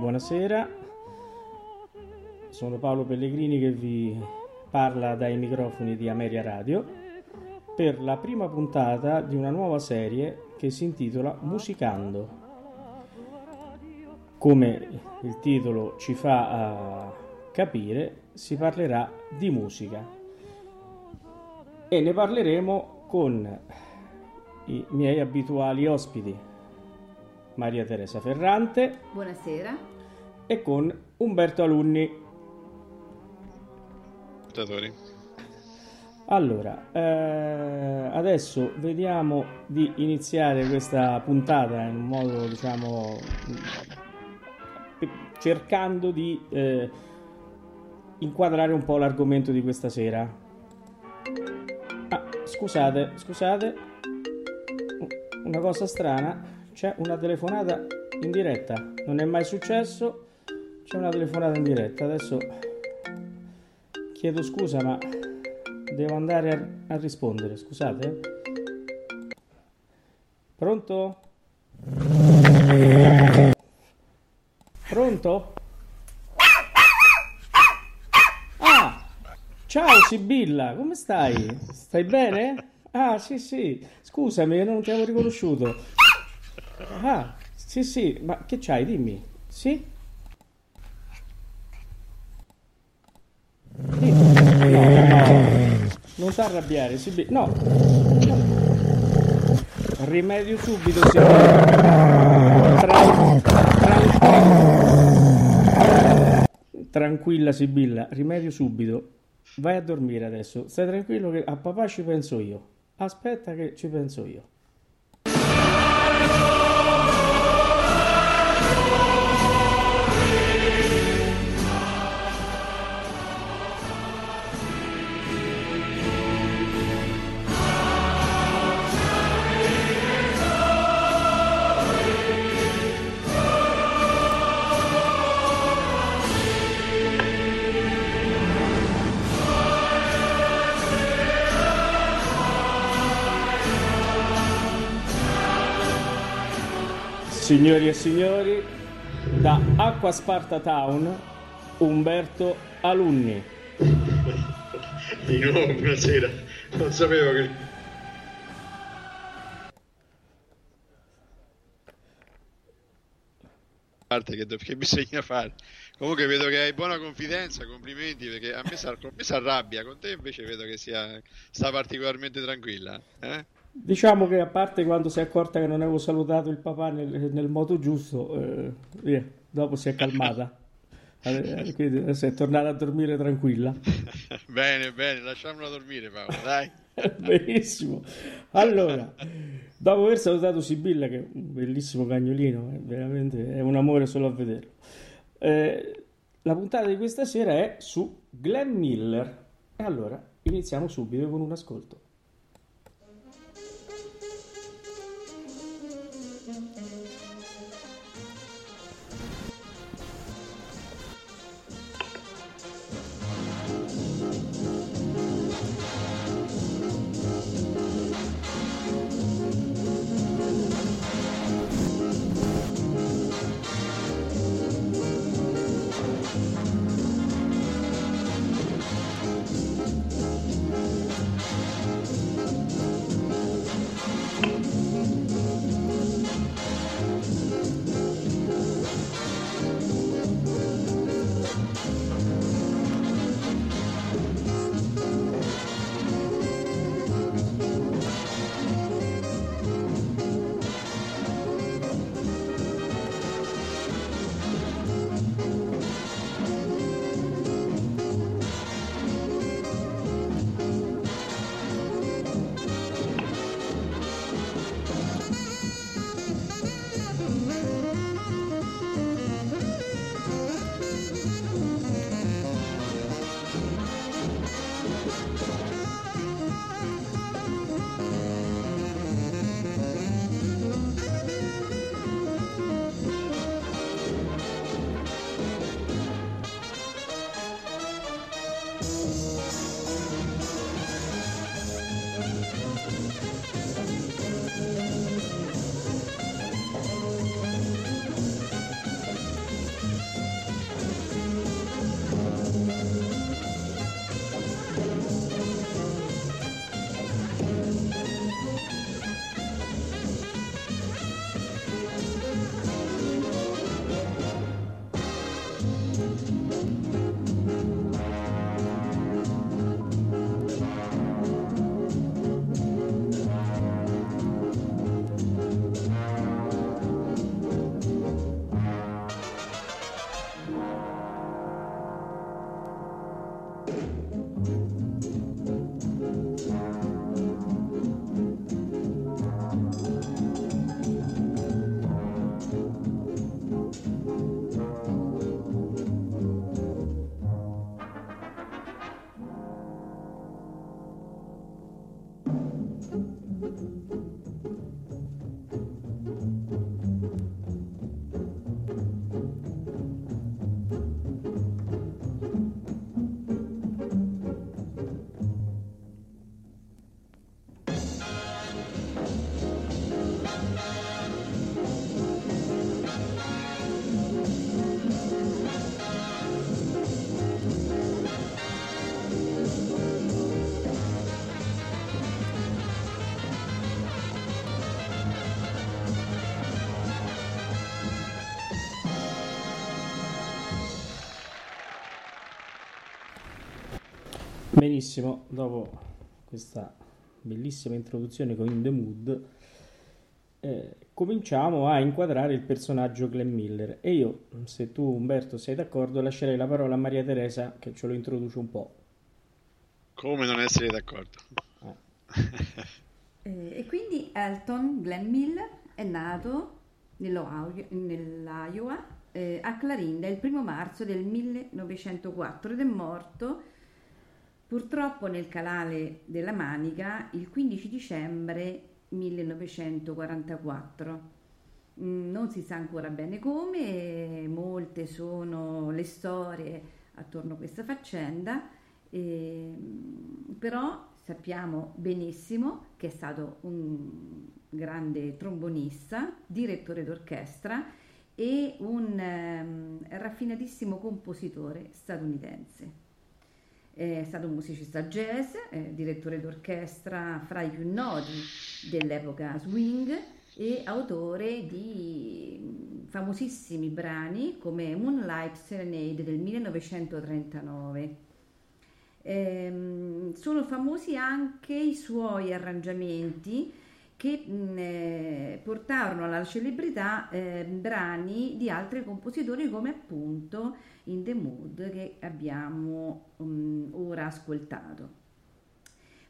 buonasera. Sono Paolo Pellegrini che vi parla dai microfoni di Ameria Radio per la prima puntata di una nuova serie che si intitola Musicando. Come il titolo ci fa eh, capire, si parlerà di musica e ne parleremo con i miei abituali ospiti, Maria Teresa Ferrante Buonasera. e con Umberto Alunni. ascoltatori. Allora, eh, adesso vediamo di iniziare questa puntata in un modo, diciamo, mh, cercando di eh, inquadrare un po' l'argomento di questa sera. Ah, scusate, scusate, una cosa strana, c'è una telefonata in diretta, non è mai successo, c'è una telefonata in diretta, adesso chiedo scusa ma devo andare a, a rispondere, scusate. Pronto? Pronto? Ah, ciao Sibilla, come stai? Stai bene? Ah, sì, sì, scusami, non ti avevo riconosciuto. Ah, sì, sì, ma che c'hai? Dimmi. Sì? Dimmi. No, no, non ti arrabbiare, Sibilla. No, no. Rimedio subito, tran- Tranquilla, Sibilla, rimedio subito. Vai a dormire adesso. Stai tranquillo che a papà ci penso io. Aspetta che ci penso io. Signori e signori, da Acqua Sparta Town, Umberto Alunni. Di nuovo, buonasera. Non sapevo che... parte che, che bisogna fare. Comunque vedo che hai buona confidenza, complimenti perché a me, si arrabbia, con te invece vedo che sia, sta particolarmente tranquilla. Eh? Diciamo che a parte quando si è accorta che non avevo salutato il papà nel, nel modo giusto, eh, via, dopo si è calmata. Eh, Quindi adesso è tornata a dormire tranquilla. bene, bene, lasciamola dormire Paolo, dai. Benissimo. Allora, dopo aver salutato Sibilla, che è un bellissimo cagnolino, è veramente è un amore solo a vederlo. eh, la puntata di questa sera è su Glenn Miller. E allora iniziamo subito con un ascolto. Benissimo, dopo questa bellissima introduzione con In the Mood, eh, cominciamo a inquadrare il personaggio Glenn Miller e io, se tu Umberto sei d'accordo, lascerei la parola a Maria Teresa che ce lo introduce un po'. Come non essere d'accordo? Eh, e quindi Elton Glenn Miller è nato nell'Iowa eh, a Clarinda il primo marzo del 1904 ed è morto purtroppo nel canale della Manica il 15 dicembre 1944. Mm, non si sa ancora bene come, molte sono le storie attorno a questa faccenda, eh, però sappiamo benissimo che è stato un grande trombonista, direttore d'orchestra e un um, raffinatissimo compositore statunitense. È stato un musicista jazz, eh, direttore d'orchestra fra i più noti dell'epoca swing e autore di famosissimi brani come Moonlight Serenade del 1939. Eh, sono famosi anche i suoi arrangiamenti che mh, eh, portarono alla celebrità eh, brani di altri compositori come appunto in the Mood che abbiamo um, ora ascoltato.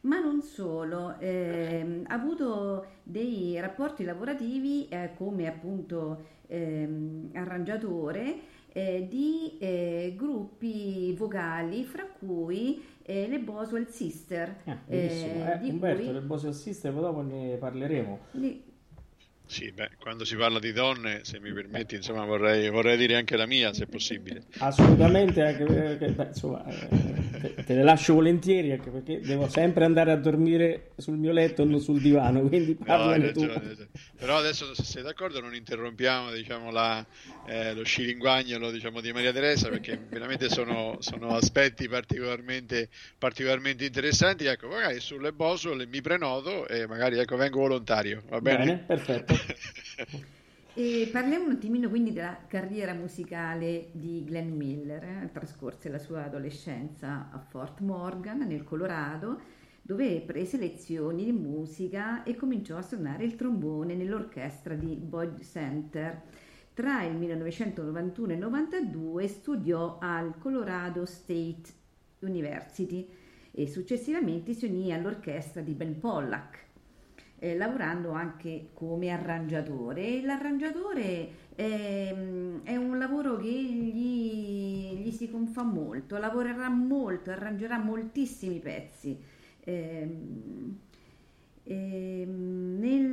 Ma non solo, eh, ha avuto dei rapporti lavorativi eh, come appunto ehm, arrangiatore eh, di eh, gruppi vocali, fra cui eh, le Boswell Sister. Ah, eh, Umberto, cui... le Boswell Sister, dopo ne parleremo. Di, sì, beh, quando si parla di donne, se mi permetti, insomma, vorrei, vorrei dire anche la mia, se possibile. Assolutamente, anche perché, beh, insomma, eh, te, te, le lascio volentieri, anche perché devo sempre andare a dormire sul mio letto e non sul divano, quindi parlane no, tu. Ragione, Però adesso, se sei d'accordo, non interrompiamo diciamo, la, eh, lo scilinguagnolo diciamo, di Maria Teresa, perché veramente sono, sono aspetti particolarmente, particolarmente, interessanti. Ecco, magari sulle Boswell mi prenoto e magari ecco, vengo volontario, va bene? Bene, perfetto. E parliamo un attimino quindi della carriera musicale di Glenn Miller. Eh? Trascorse la sua adolescenza a Fort Morgan, nel Colorado, dove prese lezioni di musica e cominciò a suonare il trombone nell'orchestra di Boyd Center. Tra il 1991 e il 1992 studiò al Colorado State University e successivamente si unì all'orchestra di Ben Pollack eh, lavorando anche come arrangiatore. l'arrangiatore è, è, un lavoro che gli, gli, si confà molto, lavorerà molto, arrangerà moltissimi pezzi. Eh, eh, nel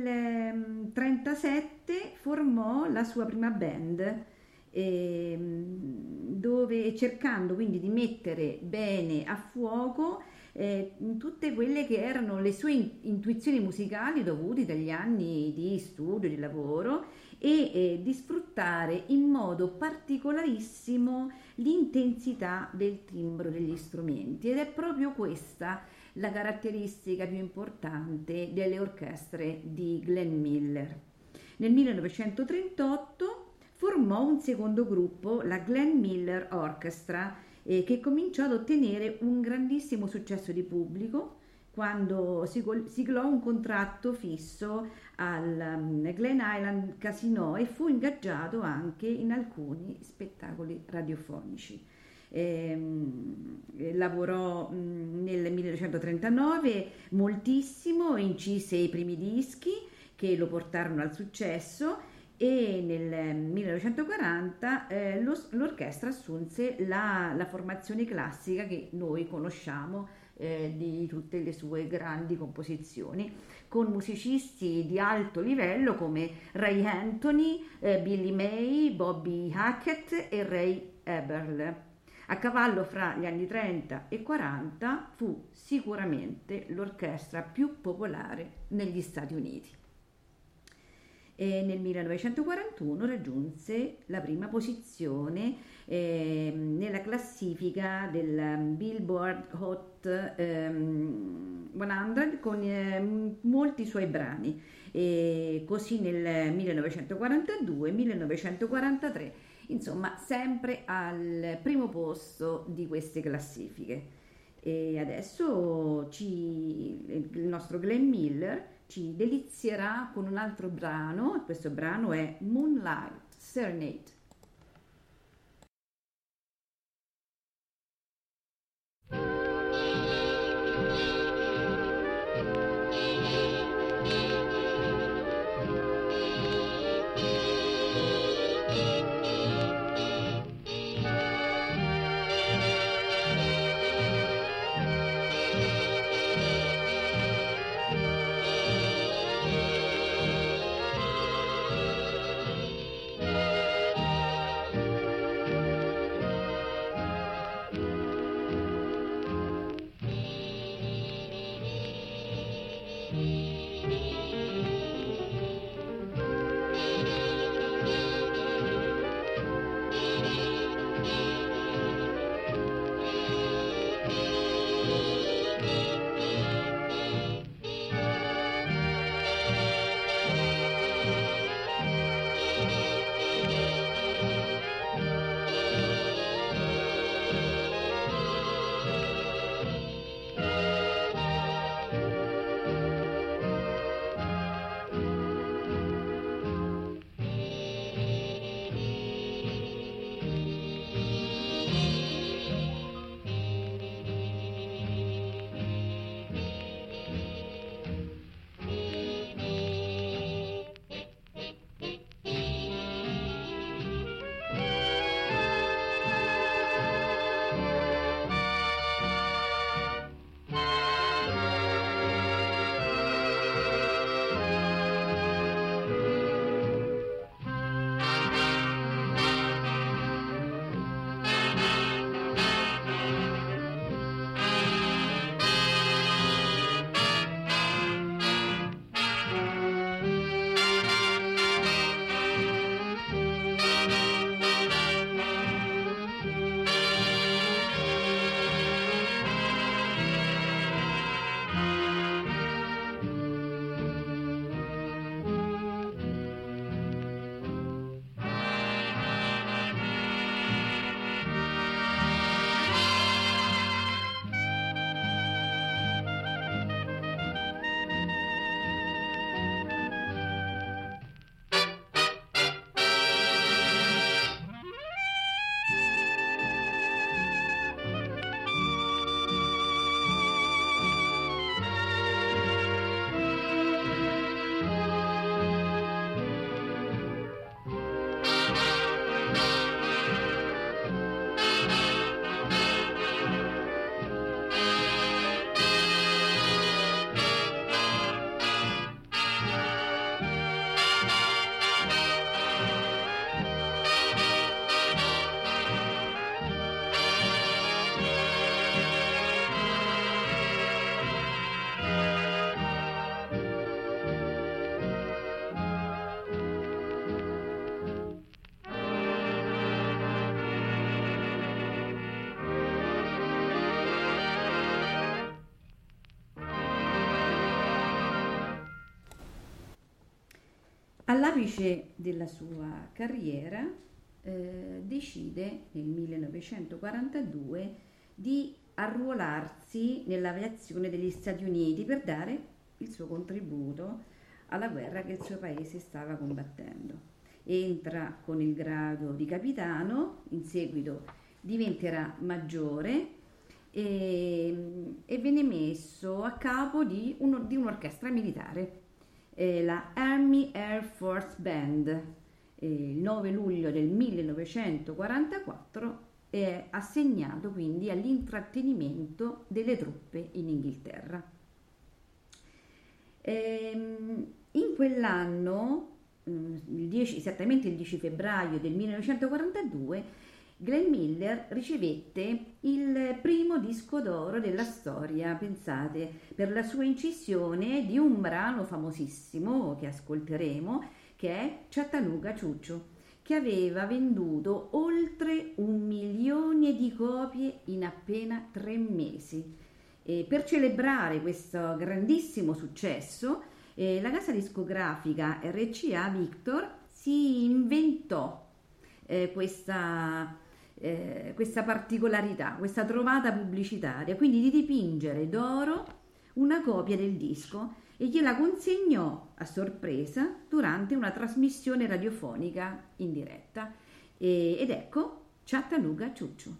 1937 formò la sua prima band ehm, dove cercando quindi di mettere bene a fuoco eh, tutte quelle che erano le sue intuizioni musicali dovute dagli anni di studio, di lavoro e eh, di sfruttare in modo particolarissimo l'intensità del timbro degli strumenti ed è proprio questa la caratteristica più importante delle orchestre di Glenn Miller. Nel 1938 formò un secondo gruppo, la Glenn Miller Orchestra, eh, che cominciò ad ottenere un grandissimo successo di pubblico quando siglò un contratto fisso al um, Glen Island Casino e fu ingaggiato anche in alcuni spettacoli radiofonici. Eh, lavorò mm, nel 1939 moltissimo, incise i primi dischi che lo portarono al successo e nel 1940 eh, lo, l'orchestra assunse la, la, formazione classica che noi conosciamo eh, di tutte le sue grandi composizioni, con musicisti di alto livello come Ray Anthony, eh, Billy May, Bobby Hackett e Ray Eberle. A cavallo fra gli anni 30 e 40 fu sicuramente l'orchestra più popolare negli Stati Uniti. E nel 1941 raggiunse la prima posizione eh, nella classifica del Billboard Hot eh, 100 con eh, molti suoi brani. E così nel 1942-1943 insomma sempre al primo posto di queste classifiche. E adesso ci, il nostro Glenn Miller ci delizierà con un altro brano, questo brano è Moonlight Serenade. All'apice della sua carriera eh, decide nel 1942 di arruolarsi nell'aviazione degli Stati Uniti per dare il suo contributo alla guerra che il suo paese stava combattendo. Entra con il grado di capitano, in seguito diventerà maggiore e, e viene messo a capo di, un, di un'orchestra militare, eh, la Army Air Force Band. Eh, il 9 luglio del 1944 è assegnato quindi all'intrattenimento delle truppe in Inghilterra. Ehm, in quell'anno, mm, il 10, esattamente il 10 febbraio del 1942, Glenn Miller ricevette il primo disco d'oro della storia, pensate, per la sua incisione di un brano famosissimo che ascolteremo, che è Chattanooga Ciuccio che aveva venduto oltre un milione di copie in appena tre mesi. E per celebrare questo grandissimo successo, eh, la casa discografica RCA Victor si inventò eh, questa, eh, questa particolarità, questa trovata pubblicitaria, quindi di dipingere d'oro una copia del disco e gliela consegnò a sorpresa durante una trasmissione radiofonica in diretta. E, ed ecco Chattanooga Ciucciu.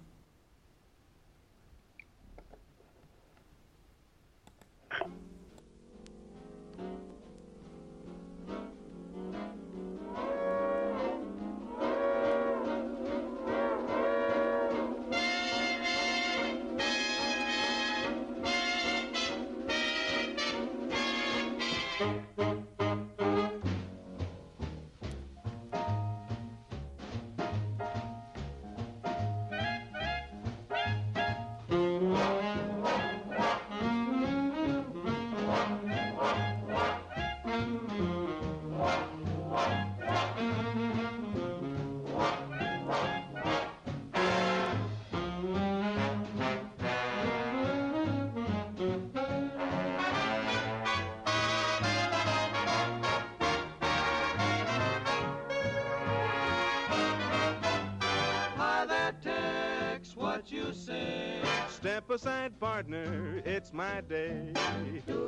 Step partner, it's my day.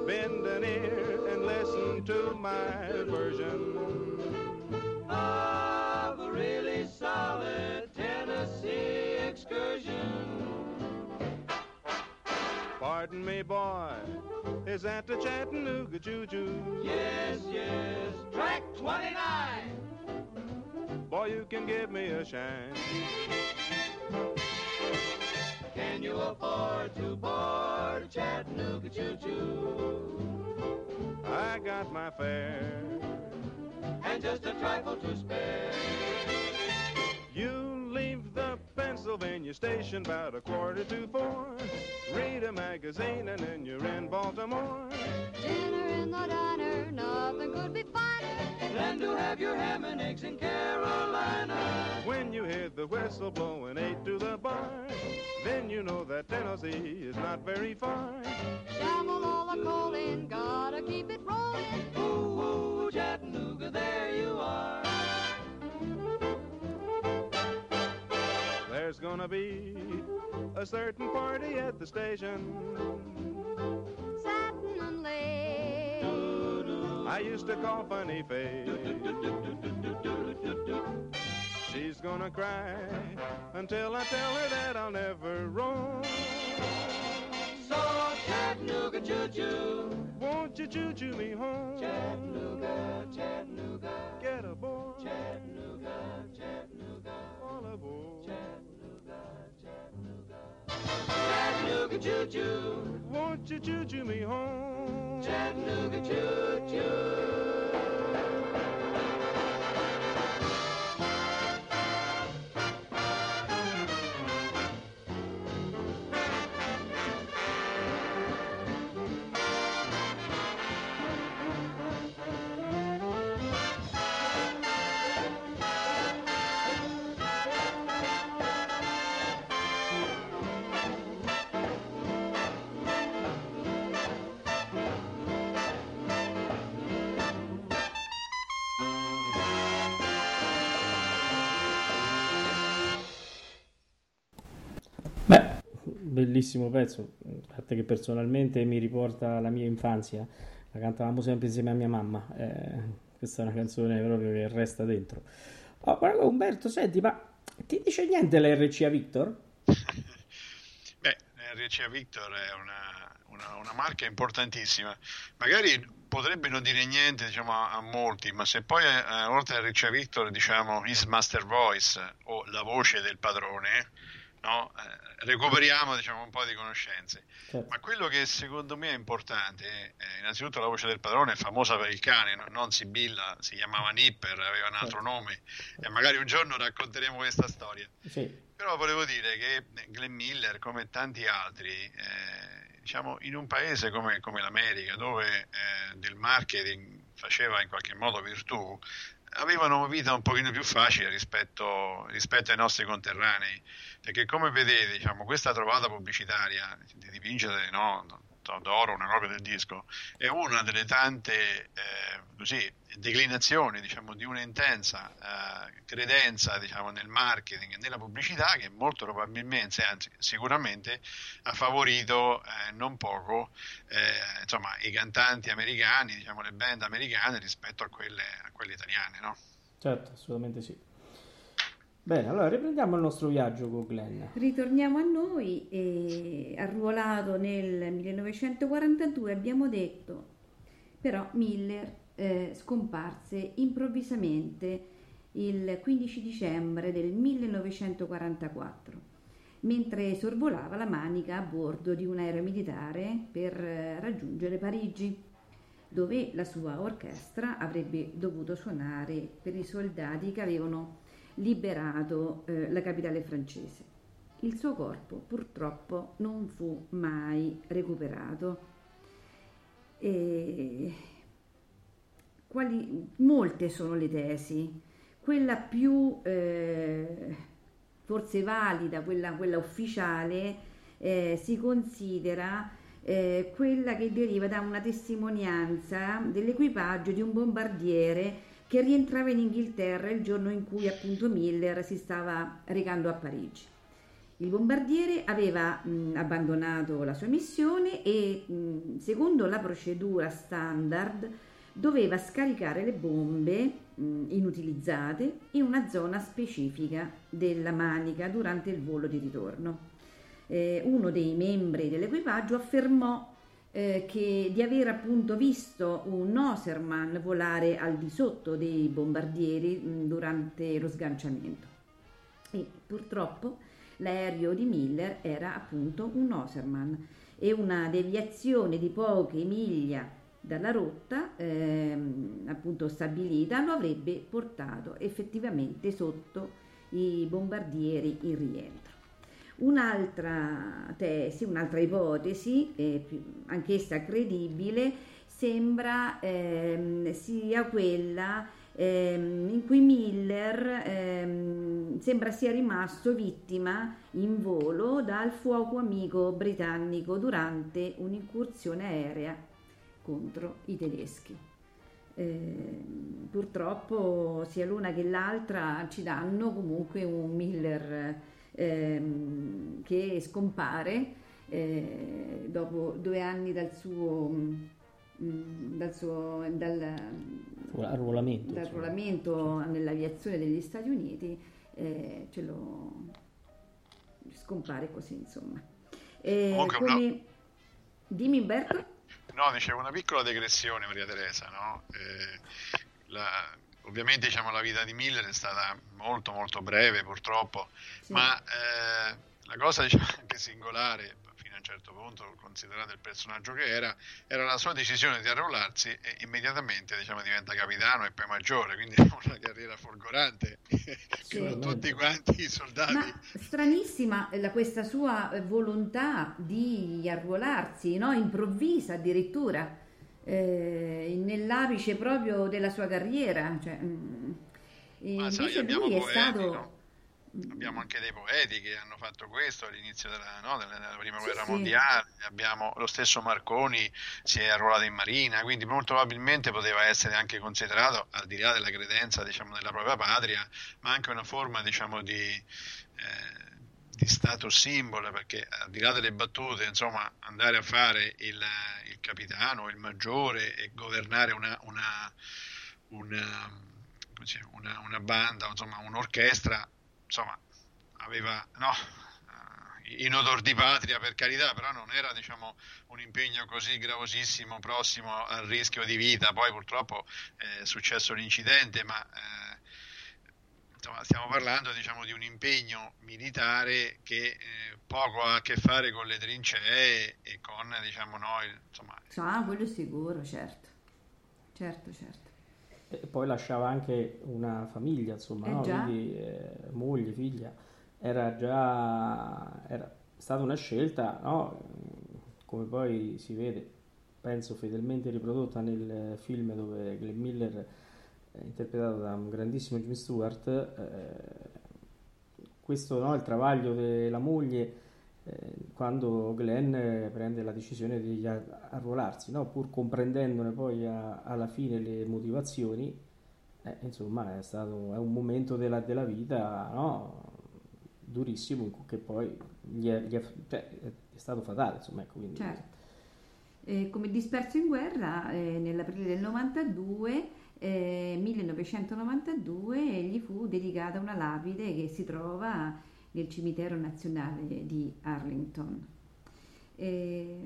Bend an ear and listen to my version of a really solid Tennessee excursion. Pardon me, boy, is that the Chattanooga Choo? Yes, yes, track 29. Boy, you can give me a shine. Can you afford to board a Chattanooga choo-choo? I got my fare and just a trifle to spare. You leave the Pennsylvania station about a quarter to four. Read a magazine and then you're in Baltimore. Dinner in the diner, nothing could be finer than to have your ham and eggs in Carolina. When you hear the whistle blowing eight to the bar, then you know that Tennessee is not very far. Shovel all the coal in, gotta keep it rolling. Ooh, ooh, Chattanooga, there you are. There's gonna be a certain party at the station. Satin and lace. I used to call Funny Face. She's gonna cry until I tell her that I'll never roam. So Chattanooga choo-choo, won't you choo-choo me home? Chattanooga, Chattanooga, get aboard. Chattanooga, Chattanooga, all aboard. Chattanooga, choo-choo, won't you choo-choo me home? Chattanooga choo-choo. Bellissimo pezzo, a parte che personalmente mi riporta alla mia infanzia, la cantavamo sempre insieme a mia mamma, eh, questa è una canzone proprio che resta dentro. Oh, guarda, Umberto, senti, ma ti dice niente l'RCA Victor? Beh, RCA Victor è una, una, una marca importantissima, magari potrebbe non dire niente diciamo, a, a, molti, ma se poi eh, oltre a Riccia Victor diciamo His Master Voice o la voce del padrone, no? eh, recuperiamo diciamo, un po' di conoscenze. Certo. Ma quello che secondo me è importante, eh, innanzitutto la voce del padrone è famosa per il cane, no? non Sibilla, si chiamava Nipper, aveva un altro certo. nome e magari un giorno racconteremo questa storia. Sì. Però volevo dire che Glenn Miller, come tanti altri, eh, diciamo, in un paese come, come l'America, dove eh, del marketing faceva in qualche modo virtù, avevano una vita un pochino più facile rispetto, rispetto ai nostri conterranei, perché come vedete, diciamo, questa trovata pubblicitaria di vincere no, d'oro, una copia del disco, è una delle tante eh, così, declinazioni diciamo, di un'intensa eh, credenza diciamo, nel marketing e nella pubblicità che molto probabilmente, anzi sicuramente, ha favorito eh, non poco eh, insomma, i cantanti americani, diciamo, le band americane rispetto a quelle, a quelle italiane. No? Certo, assolutamente sì. Bene, allora riprendiamo il nostro viaggio con Glenn. Ritorniamo a noi, e, arruolato nel 1942, abbiamo detto, però Miller eh, scomparse improvvisamente il 15 dicembre del 1944, mentre sorvolava la Manica a bordo di un aereo militare per eh, raggiungere Parigi, dove la sua orchestra avrebbe dovuto suonare per i soldati che avevano liberato eh, la capitale francese. Il suo corpo purtroppo non fu mai recuperato. E quali, molte sono le tesi. Quella più eh, forse valida, quella, quella ufficiale, eh, si considera eh, quella che deriva da una testimonianza dell'equipaggio di un bombardiere che rientrava in Inghilterra il giorno in cui appunto Miller si stava recando a Parigi. Il bombardiere aveva mh, abbandonato la sua missione e, mh, secondo la procedura standard, doveva scaricare le bombe mh, inutilizzate in una zona specifica della Manica durante il volo di ritorno. Eh, uno dei membri dell'equipaggio affermò eh, che, di aver appunto visto un Oserman volare al di sotto dei bombardieri mh, durante lo sganciamento. E purtroppo l'aereo di Miller era appunto un Oserman e una deviazione di poche miglia dalla rotta ehm, appunto stabilita lo avrebbe portato effettivamente sotto i bombardieri in rientro. Un'altra tesi, un'altra ipotesi, eh, anch'essa credibile, sembra ehm, sia quella ehm, in cui Miller ehm, sembra sia rimasto vittima in volo dal fuoco amico britannico durante un'incursione aerea contro i tedeschi. Eh, purtroppo sia l'una che l'altra ci danno comunque un Miller ehm, che scompare eh, dopo due anni dal suo, mh, mm, dal suo dal, arruolamento, dal arruolamento nell'aviazione degli Stati Uniti, eh, ce lo scompare così insomma. Eh, come... no. Dimmi Berto. No, dicevo una piccola digressione Maria Teresa, no? Eh, la, ovviamente diciamo, la vita di Miller è stata molto molto breve purtroppo, sì. ma eh, la cosa diciamo, anche singolare fino a un certo punto, considerato il personaggio che era, era la sua decisione di arruolarsi e immediatamente diciamo, diventa capitano e poi maggiore, quindi una carriera folgorante con tutti quanti i soldati. Ma stranissima la, questa sua volontà di arruolarsi, no? improvvisa addirittura eh, nell'apice proprio della sua carriera. Cioè, mm, invece lui è poeti, stato... No? Abbiamo anche dei poeti che hanno fatto questo all'inizio della, no, della, della prima sì, guerra sì. mondiale, abbiamo lo stesso Marconi si è arruolato in marina, quindi molto probabilmente poteva essere anche considerato, al di là della credenza diciamo, della propria patria, ma anche una forma diciamo, di, eh, di status symbol perché al di là delle battute insomma andare a fare il, il capitano il maggiore e governare una, una, una, una, una banda insomma un'orchestra insomma aveva no, in odor di patria per carità, però non era diciamo, un impegno così gravosissimo, prossimo al rischio di vita. Poi purtroppo è successo l'incidente, ma eh, insomma, stiamo parlando diciamo, di un impegno militare che eh, poco ha a che fare con le trincee e con diciamo, noi. Insomma... Ah, quello sicuro, certo. Certo, certo. E poi lasciava anche una famiglia, insomma, Eh no? Quindi eh, moglie, figlia, era già era stata una scelta, no? Come poi si vede, penso fedelmente riprodotta nel film dove Glenn Miller è interpretato da un grandissimo Jimmy Stewart, eh, questo, no, il travaglio della moglie eh, quando Glenn eh, prende la decisione di arruolarsi, no? Pur comprendendone poi a- alla fine le motivazioni, eh, insomma è stato è un momento della, della vita no? durissimo che poi gli è, gli è- cioè, è stato fatale, insomma, ecco, quindi Certo. Eh, come disperso in guerra, eh, nell'aprile del 92, eh, 1992, gli fu dedicata una lapide che si trova nel cimitero nazionale di Arlington. Eh,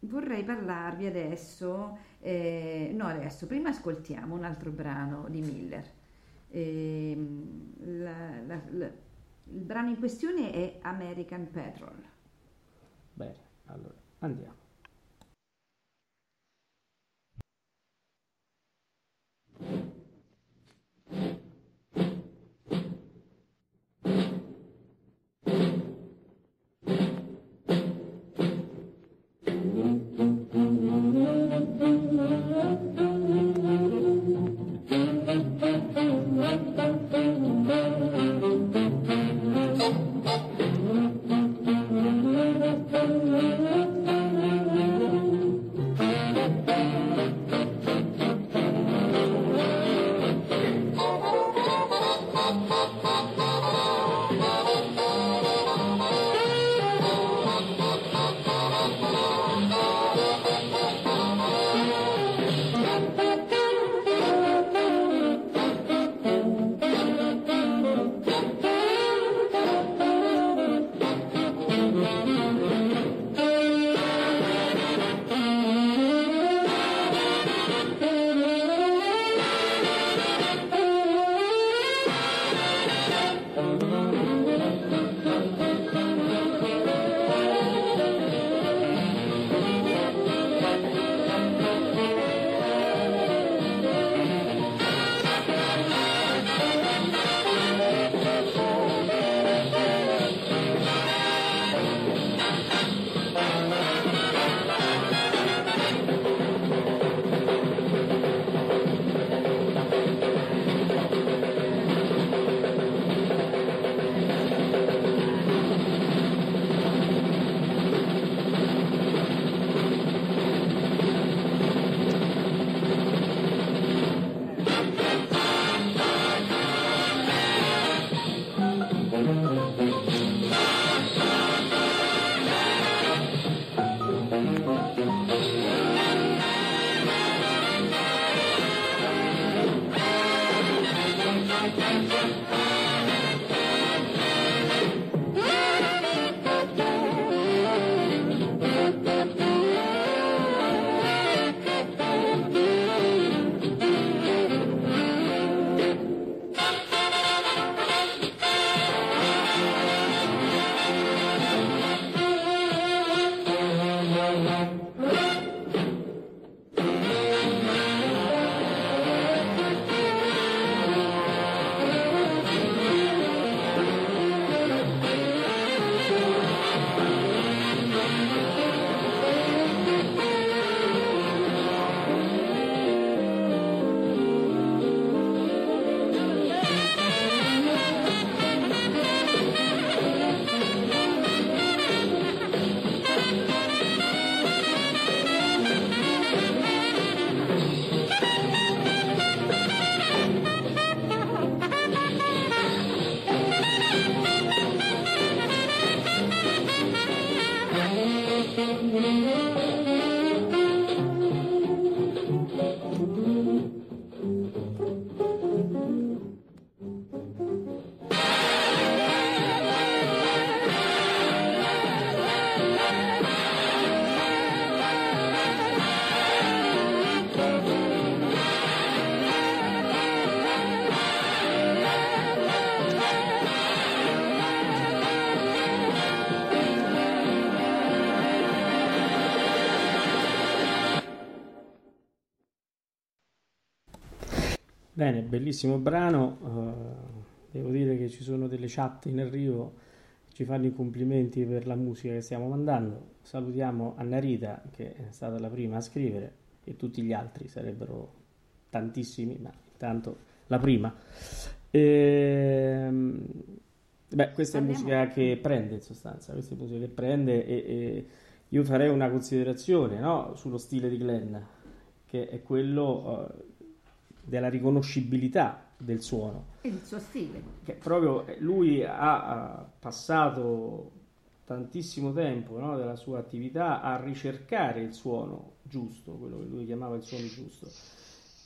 vorrei parlarvi adesso, eh, no adesso, prima ascoltiamo un altro brano di Miller. Ehm, la- la- la- il brano in questione è American Petrol. bene, allora andiamo. Bene, bellissimo brano. Uh, devo dire che ci sono delle chat in arrivo che ci fanno i complimenti per la musica che stiamo mandando. Salutiamo Anna Rita, che è stata la prima a scrivere, e tutti gli altri sarebbero tantissimi, ma intanto la prima. Ehm, beh, questa è musica che prende in sostanza, questa è musica che prende e, e io farei una considerazione no, sullo stile di Glenn, che è quello uh, della riconoscibilità del suono. E il suo stile. Che proprio eh, lui ha, ha passato tantissimo tempo no, della sua attività a ricercare il suono giusto, quello che lui chiamava il suono giusto.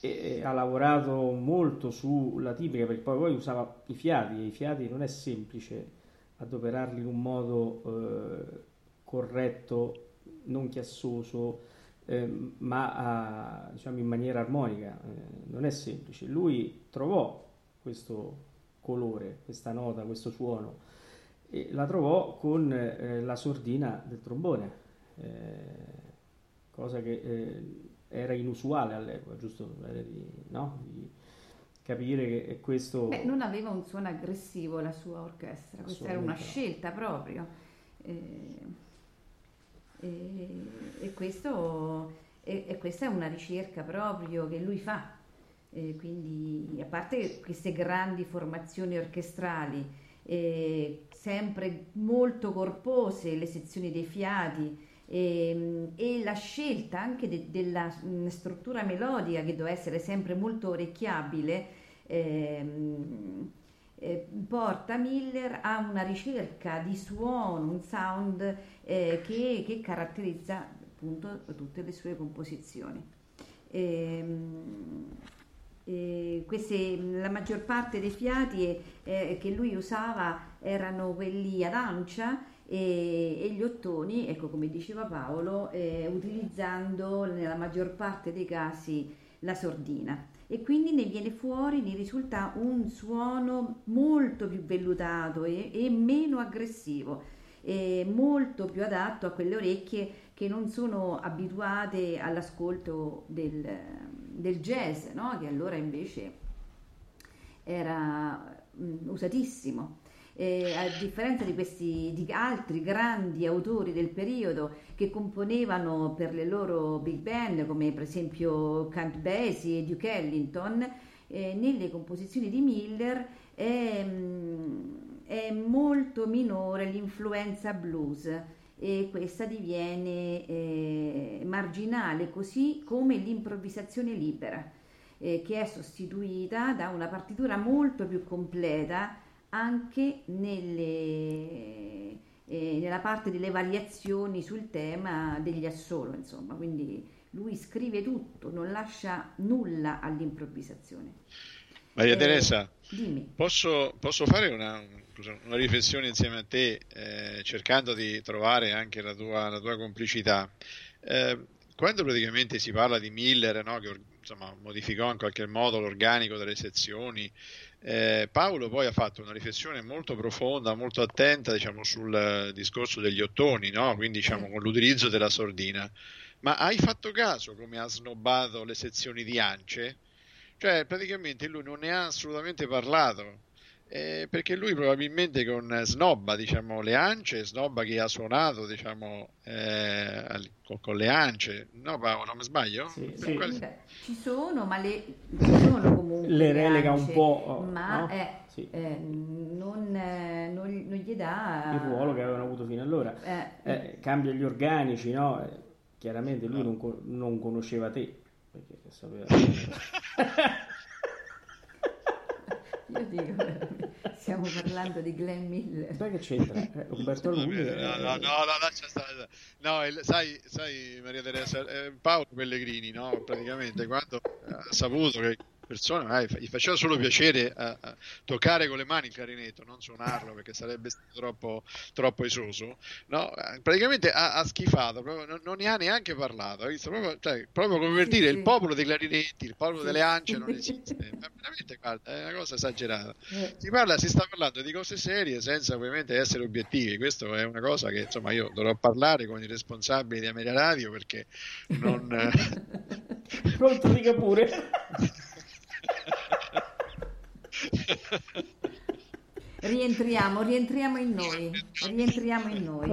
E, e ha lavorato molto sulla tipica, perché poi, poi usava i fiati, e i fiati non è semplice adoperarli in un modo eh, corretto, non chiassoso, eh, ma a, diciamo in maniera armonica, eh, non è semplice. Lui trovò questo colore, questa nota, questo suono e la trovò con eh, la sordina del trombone, eh, cosa che era inusuale all'epoca, giusto? Di, no? di capire che questo... Beh, non aveva un suono aggressivo la sua orchestra, questa era una scelta proprio. E, e, questo, e, e, questa è una ricerca proprio che lui fa. Quindi, a parte queste grandi formazioni orchestrali, sempre molto corpose, le sezioni dei fiati e, e la scelta anche de, della mh, struttura melodica che doveva essere sempre molto orecchiabile. Ehm, eh, porta Miller a una ricerca di suono, un sound eh, che, che, caratterizza appunto tutte le sue composizioni. Ehm, e queste, la maggior parte dei fiati eh, che lui usava erano quelli ad ancia e, e gli ottoni, ecco come diceva Paolo, eh, utilizzando nella maggior parte dei casi la sordina e quindi ne viene fuori, ne risulta un suono molto più vellutato e, e meno aggressivo, e molto più adatto a quelle orecchie che non sono abituate all'ascolto del, del jazz, no? che allora invece era mh, usatissimo eh, a differenza di questi di altri grandi autori del periodo che componevano per le loro big band, come per esempio Count Basie e Duke Ellington, eh, nelle composizioni di Miller è, mm, è molto minore l'influenza blues e questa diviene eh, marginale, così come l'improvvisazione libera, eh, che è sostituita da una partitura molto più completa anche nelle, eh, nella parte delle variazioni sul tema degli assolo, insomma, quindi lui scrive tutto, non lascia nulla all'improvvisazione. Maria eh, Teresa, posso, posso, fare una, una, riflessione insieme a te, eh, cercando di trovare anche la tua, la tua complicità. Eh, quando praticamente si parla di Miller, no, che insomma, modificò in qualche modo l'organico delle sezioni, eh, Paolo poi ha fatto una riflessione molto profonda, molto attenta diciamo, sul discorso degli ottoni, no? quindi diciamo, con l'utilizzo della sordina. Ma hai fatto caso come ha snobbato le sezioni di ance? Cioè, praticamente lui non ne ha assolutamente parlato. Eh, perché lui probabilmente con snobba diciamo, le ance, snobba che ha suonato diciamo, eh, con, con, le ance, no Paolo, non mi sbaglio? Sì, sì. Quali... Ci sono, ma le, ci sono comunque le relega un po', ma no? eh, sì. eh, non, eh, non, non, gli dà il ruolo che avevano avuto fino allora. Eh, eh, cambia gli organici, no? chiaramente lui non, non conosceva te perché sapeva. Io dico, stiamo parlando di Glenn Miller. Sai che c'entra? Eh, Umberto Lugli. No, no, no, no, no, no il, sai, sai, Maria Teresa, eh, Paolo Pellegrini, no? Praticamente quando ha saputo che persone, eh, gli faceva solo piacere eh, eh, toccare con le mani il clarinetto, non suonarlo perché sarebbe stato troppo, troppo esoso. No? Eh, praticamente ha, ha schifato, proprio, non, non, ne ha neanche parlato. Proprio, cioè, proprio, come per dire: il popolo dei clarinetti, il popolo delle ance non esiste. Ma veramente, guarda, è una cosa esagerata. Si, parla, si sta parlando di cose serie senza ovviamente essere obiettivi. Questo è una cosa che insomma io dovrò parlare con i responsabili di Ameria Radio perché non. Pronto, dica pure. rientriamo, rientriamo in noi, rientriamo in noi.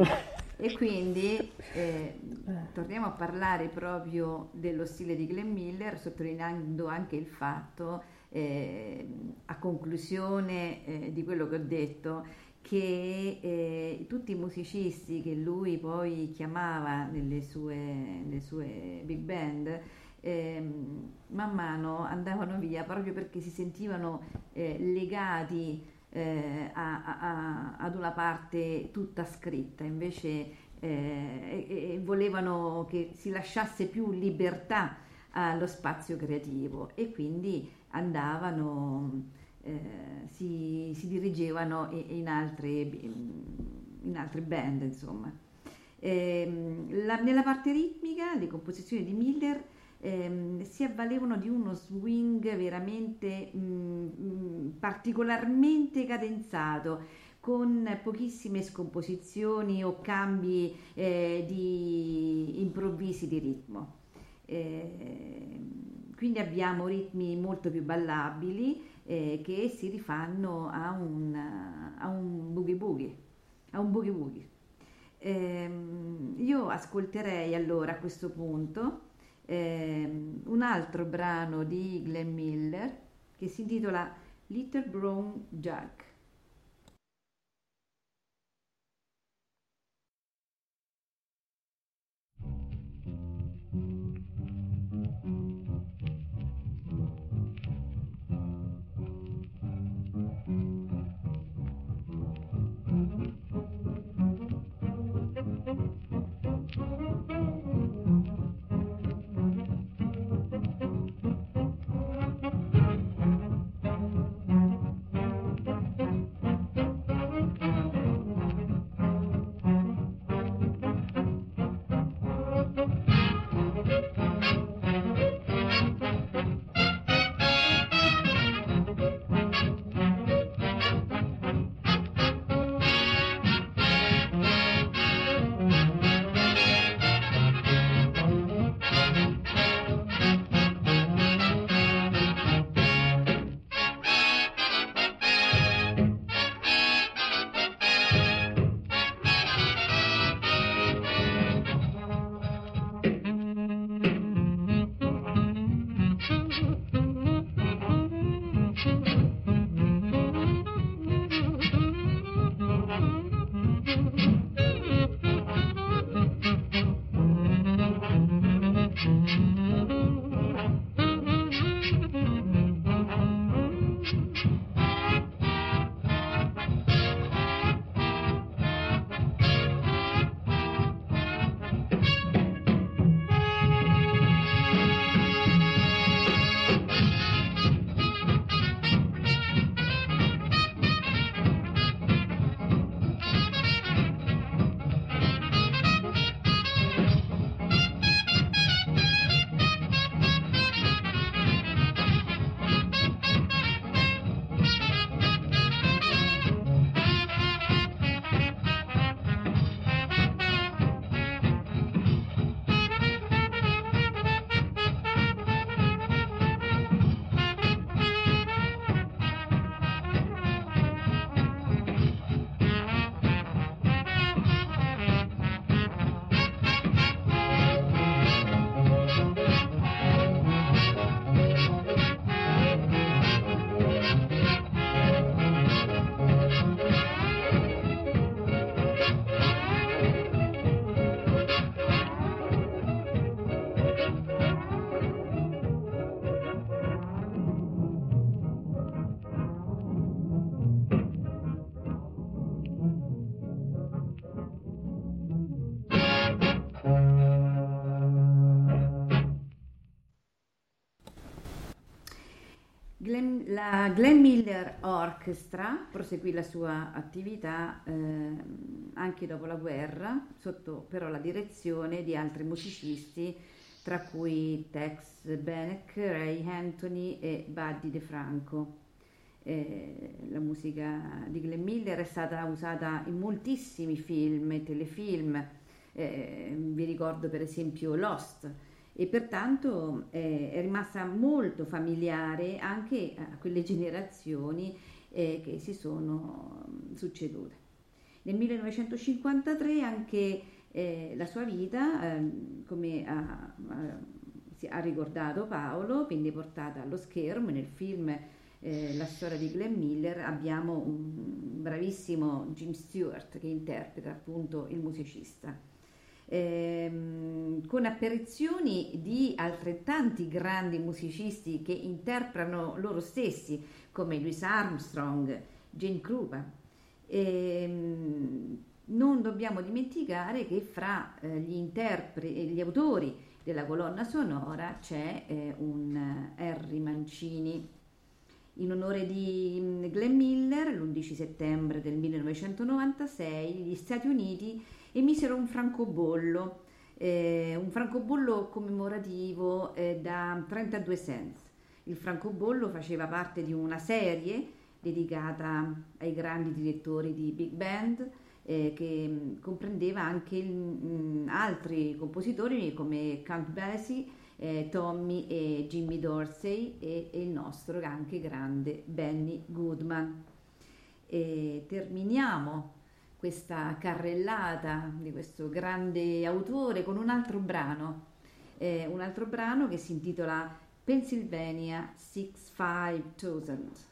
E quindi eh, torniamo a parlare proprio dello stile di Glenn Miller, sottolineando anche il fatto, eh, a conclusione eh, di quello che ho detto, che eh, tutti i musicisti che lui poi chiamava nelle sue, nelle sue big band, ehm, man mano andavano via proprio perché si sentivano eh, legati eh, a, a, ad una parte tutta scritta, invece eh, e, e volevano che si lasciasse più libertà allo spazio creativo e quindi andavano, eh, si, si, dirigevano in altre, in altre band, insomma. Eh, la, nella parte ritmica, le composizioni di Miller ehm, si avvalevano di uno swing veramente mh, mm, mm, particolarmente cadenzato con pochissime scomposizioni o cambi eh, di improvvisi di ritmo. Eh, quindi abbiamo ritmi molto più ballabili eh, che si rifanno a un, a un boogie boogie, a un boogie boogie. Ehm, io ascolterei allora a questo punto eh, un altro brano di Glenn Miller che si intitola Little Brown Jack. La Glenn Miller Orchestra proseguì la sua attività eh, anche dopo la guerra, sotto però la direzione di altri musicisti, tra cui Tex Benek, Ray Anthony e Buddy DeFranco. Eh, la musica di Glenn Miller è stata usata in moltissimi film e telefilm, eh, vi ricordo per esempio Lost e pertanto eh, è rimasta molto familiare anche a quelle generazioni eh, che si sono mm, succedute. Nel 1953 anche eh, la sua vita, ehm, come ha, ha, ricordato Paolo, venne portata allo schermo nel film eh, La storia di Glenn Miller. Abbiamo un bravissimo Jim Stewart che interpreta appunto il musicista. Ehm, con apparizioni di altrettanti grandi musicisti che interpretano loro stessi, come Louis Armstrong, Jane Krupa. Ehm, non dobbiamo dimenticare che fra eh, gli interpreti e gli autori della colonna sonora c'è eh, un eh, Harry Mancini. In onore di mm, Glenn Miller, l'11 settembre del 1996, gli Stati Uniti emisero un francobollo, eh, un francobollo commemorativo eh, da 32 cents. Il francobollo faceva parte di una serie dedicata ai grandi direttori di big band, eh, che mm, comprendeva anche il, mh, mm, altri compositori come Count Basie, eh, Tommy e Jimmy Dorsey e, e, il nostro anche grande Benny Goodman. E terminiamo questa carrellata di questo grande autore con un altro brano, eh, un altro brano che si intitola Pennsylvania 65000.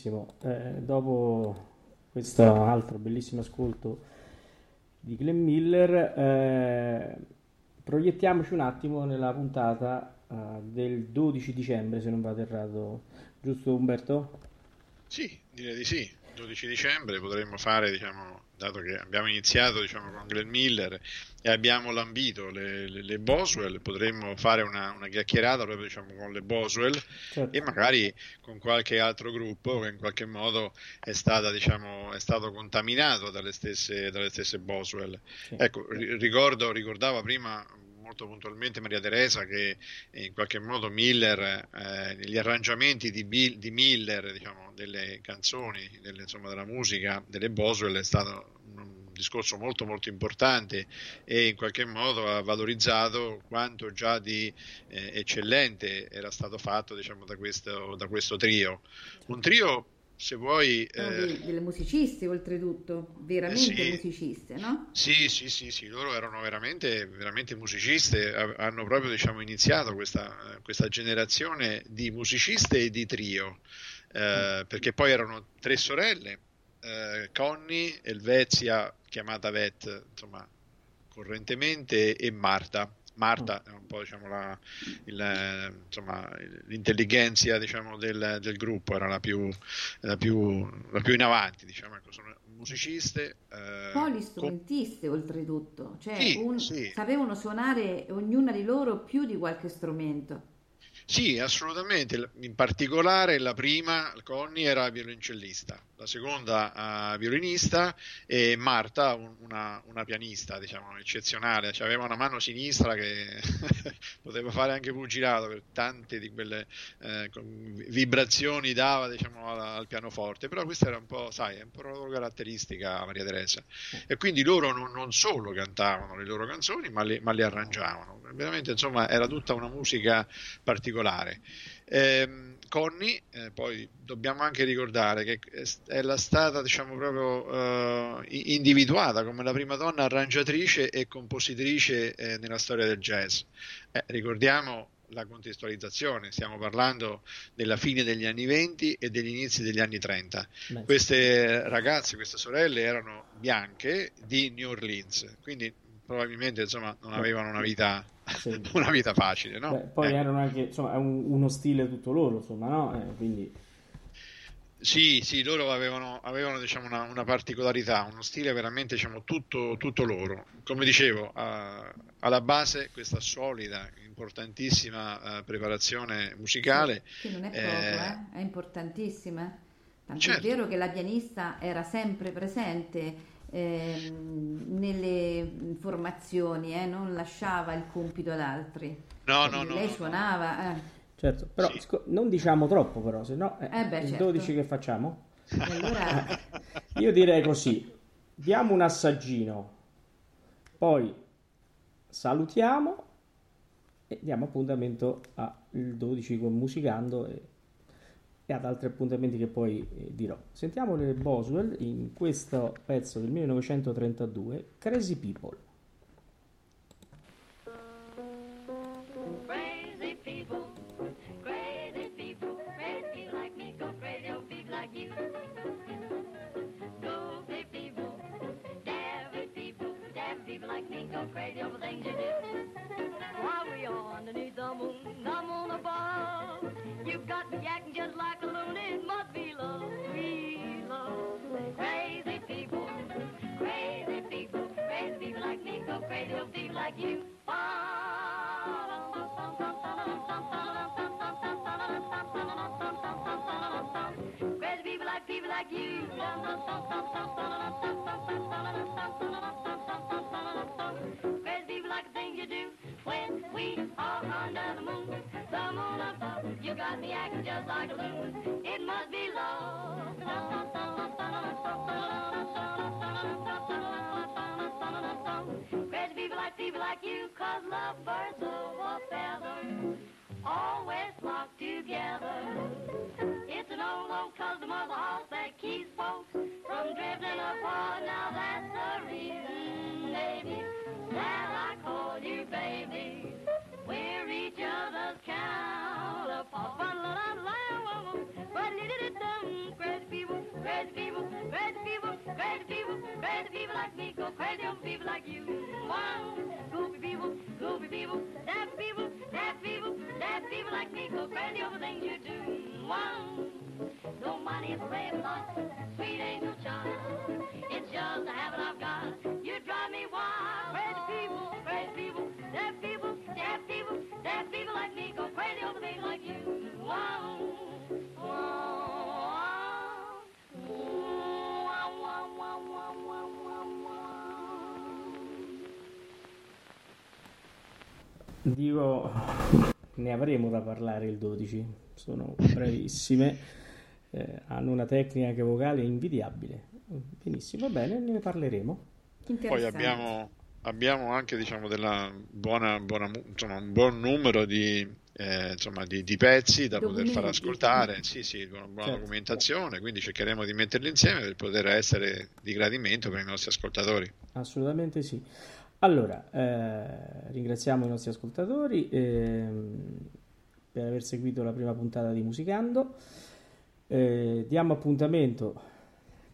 Benissimo, eh, dopo questo altro bellissimo ascolto di Glenn Miller, eh, proiettiamoci un attimo nella puntata uh, del 12 dicembre, se non vado errato, giusto Umberto? Sì, direi di sì. 12 dicembre potremmo fare, diciamo, dato che abbiamo iniziato diciamo, con Glenn Miller e abbiamo lambito le, le, le Boswell, potremmo fare una, una chiacchierata proprio diciamo, con le Boswell certo. e magari con qualche altro gruppo che in qualche modo è, stata, diciamo, è stato contaminato dalle stesse, dalle stesse Boswell. Sì. Ecco, ricordo, ricordava prima molto puntualmente Maria Teresa che in qualche modo Miller, eh, gli arrangiamenti di, Bill, di Miller, diciamo, delle canzoni, delle, insomma, della musica delle Boswell è stato un discorso molto molto importante e in qualche modo ha valorizzato quanto già di eh, eccellente era stato fatto diciamo, da, questo, da questo trio. Un trio se vuoi... Eh, delle musiciste oltretutto, veramente sì, musiciste, no? Sì, sì, sì, sì, loro erano veramente, veramente musiciste, hanno proprio diciamo, iniziato questa, questa generazione di musiciste e di trio, eh, perché poi erano tre sorelle, eh, Connie, Elvezia, chiamata Vet, insomma, correntemente, e Marta. Marta è un po' diciamo, la, il, insomma, l'intelligenza diciamo, del, del, gruppo, era la più, la più, la più in avanti, diciamo, ecco, sono musiciste. Eh, Polistrumentiste com- oltretutto, cioè sì, un, sì. sapevano suonare ognuna di loro più di qualche strumento. Sì, assolutamente, in particolare la prima, Connie, era violoncellista la seconda uh, violinista e Marta un, una, una, pianista diciamo eccezionale, cioè, aveva una mano sinistra che poteva fare anche pugilato per tante di quelle eh, vibrazioni dava diciamo, al, al, pianoforte, però questa era un po', sai, è un po' la loro caratteristica Maria Teresa. E quindi loro non, non solo cantavano le loro canzoni ma le, ma le arrangiavano, veramente insomma era tutta una musica particolare. Eh, Connie, eh, poi dobbiamo anche ricordare che è la stata diciamo proprio eh, individuata come la prima donna arrangiatrice e compositrice eh, nella storia del jazz. Eh, ricordiamo la contestualizzazione, stiamo parlando della fine degli anni 20 e degli inizi degli anni 30. Beh. Queste ragazze, queste sorelle erano bianche di New Orleans, quindi probabilmente insomma, non avevano una vita, sì. una vita facile. No? Beh, poi eh. erano anche insomma, un, uno stile tutto loro, insomma, no? Eh, quindi... Sì, sì, loro avevano, avevano diciamo, una, una, particolarità, uno stile veramente diciamo, tutto, tutto, loro. Come dicevo, a, alla base questa solida, importantissima uh, preparazione musicale. Che non è poco, eh, eh? è importantissima. Tanto certo. è vero che la pianista era sempre presente eh, nelle formazioni, eh, non lasciava il compito ad altri. No, no, no. Lei no, suonava. Eh. Certo, però sì. sc- non diciamo troppo però, se no eh, eh beh, il certo. 12 che facciamo? Allora... Io direi così, diamo un assaggino, poi salutiamo e diamo appuntamento al 12 con Musicando e e ad altri appuntamenti che poi eh, dirò. Sentiamo Boswell in questo pezzo del 1932, Crazy People. You're crazy over things you do. Why we are underneath the moon, the moon above. You've got me acting just like a loon. It must be love, we love. Crazy people, crazy people, crazy people like me go crazy over people like you. Ba-dum, ba-dum, ba-dum, ba-dum, ba. Crazy people like people like you. Crazy people like the things you do when we are under the moon. The moon above, you got me acting just like a loon. It must be love. Crazy people like people like you, cause lovebirds of a feather always together. It's an old, old custom of the horse people, like me go crazy on people like you. One, goofy people, goofy people, people, people, people like me go crazy over things you do. One, no money is brave lot, sweet angel child. It's just a habit I've got. You drive me wild. Crazy people, crazy people, deaf people, deaf people, deaf people like me go crazy over things like you. Dico, ne avremo da parlare il 12, sono bravissime, eh, hanno una tecnica vocale invidiabile. Benissimo, va bene, ne parleremo. Poi abbiamo, abbiamo anche diciamo, della buona, buona insomma, un buon numero di, eh, insomma, di, di pezzi da poter far ascoltare, sì, sì, una buona Certo. documentazione, quindi cercheremo di metterli insieme per poter essere di gradimento per i nostri ascoltatori. Assolutamente sì. Allora, eh, ringraziamo i nostri ascoltatori ehm, per aver seguito la prima puntata di Musicando. Eh, diamo appuntamento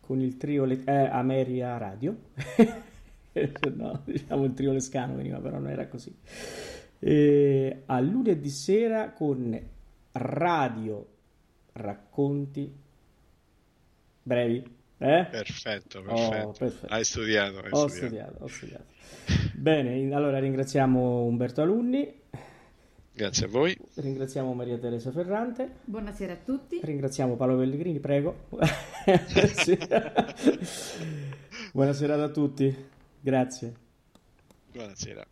con il trio Le- eh, Ameria Radio. no, diciamo il trio Lescano veniva, però non era così. Eh, a lunedì sera con Radio Racconti brevi. Eh? Perfetto, Oh, perfetto. perfetto. Hai studiato, hai Ho studiato. studiato, ho studiato. Bene, allora ringraziamo Umberto Alunni, Grazie a voi. ringraziamo Maria Teresa Ferrante, Buonasera a tutti. ringraziamo Paolo Pellegrini, prego. Sì. Buona serata a tutti, grazie. Buonasera.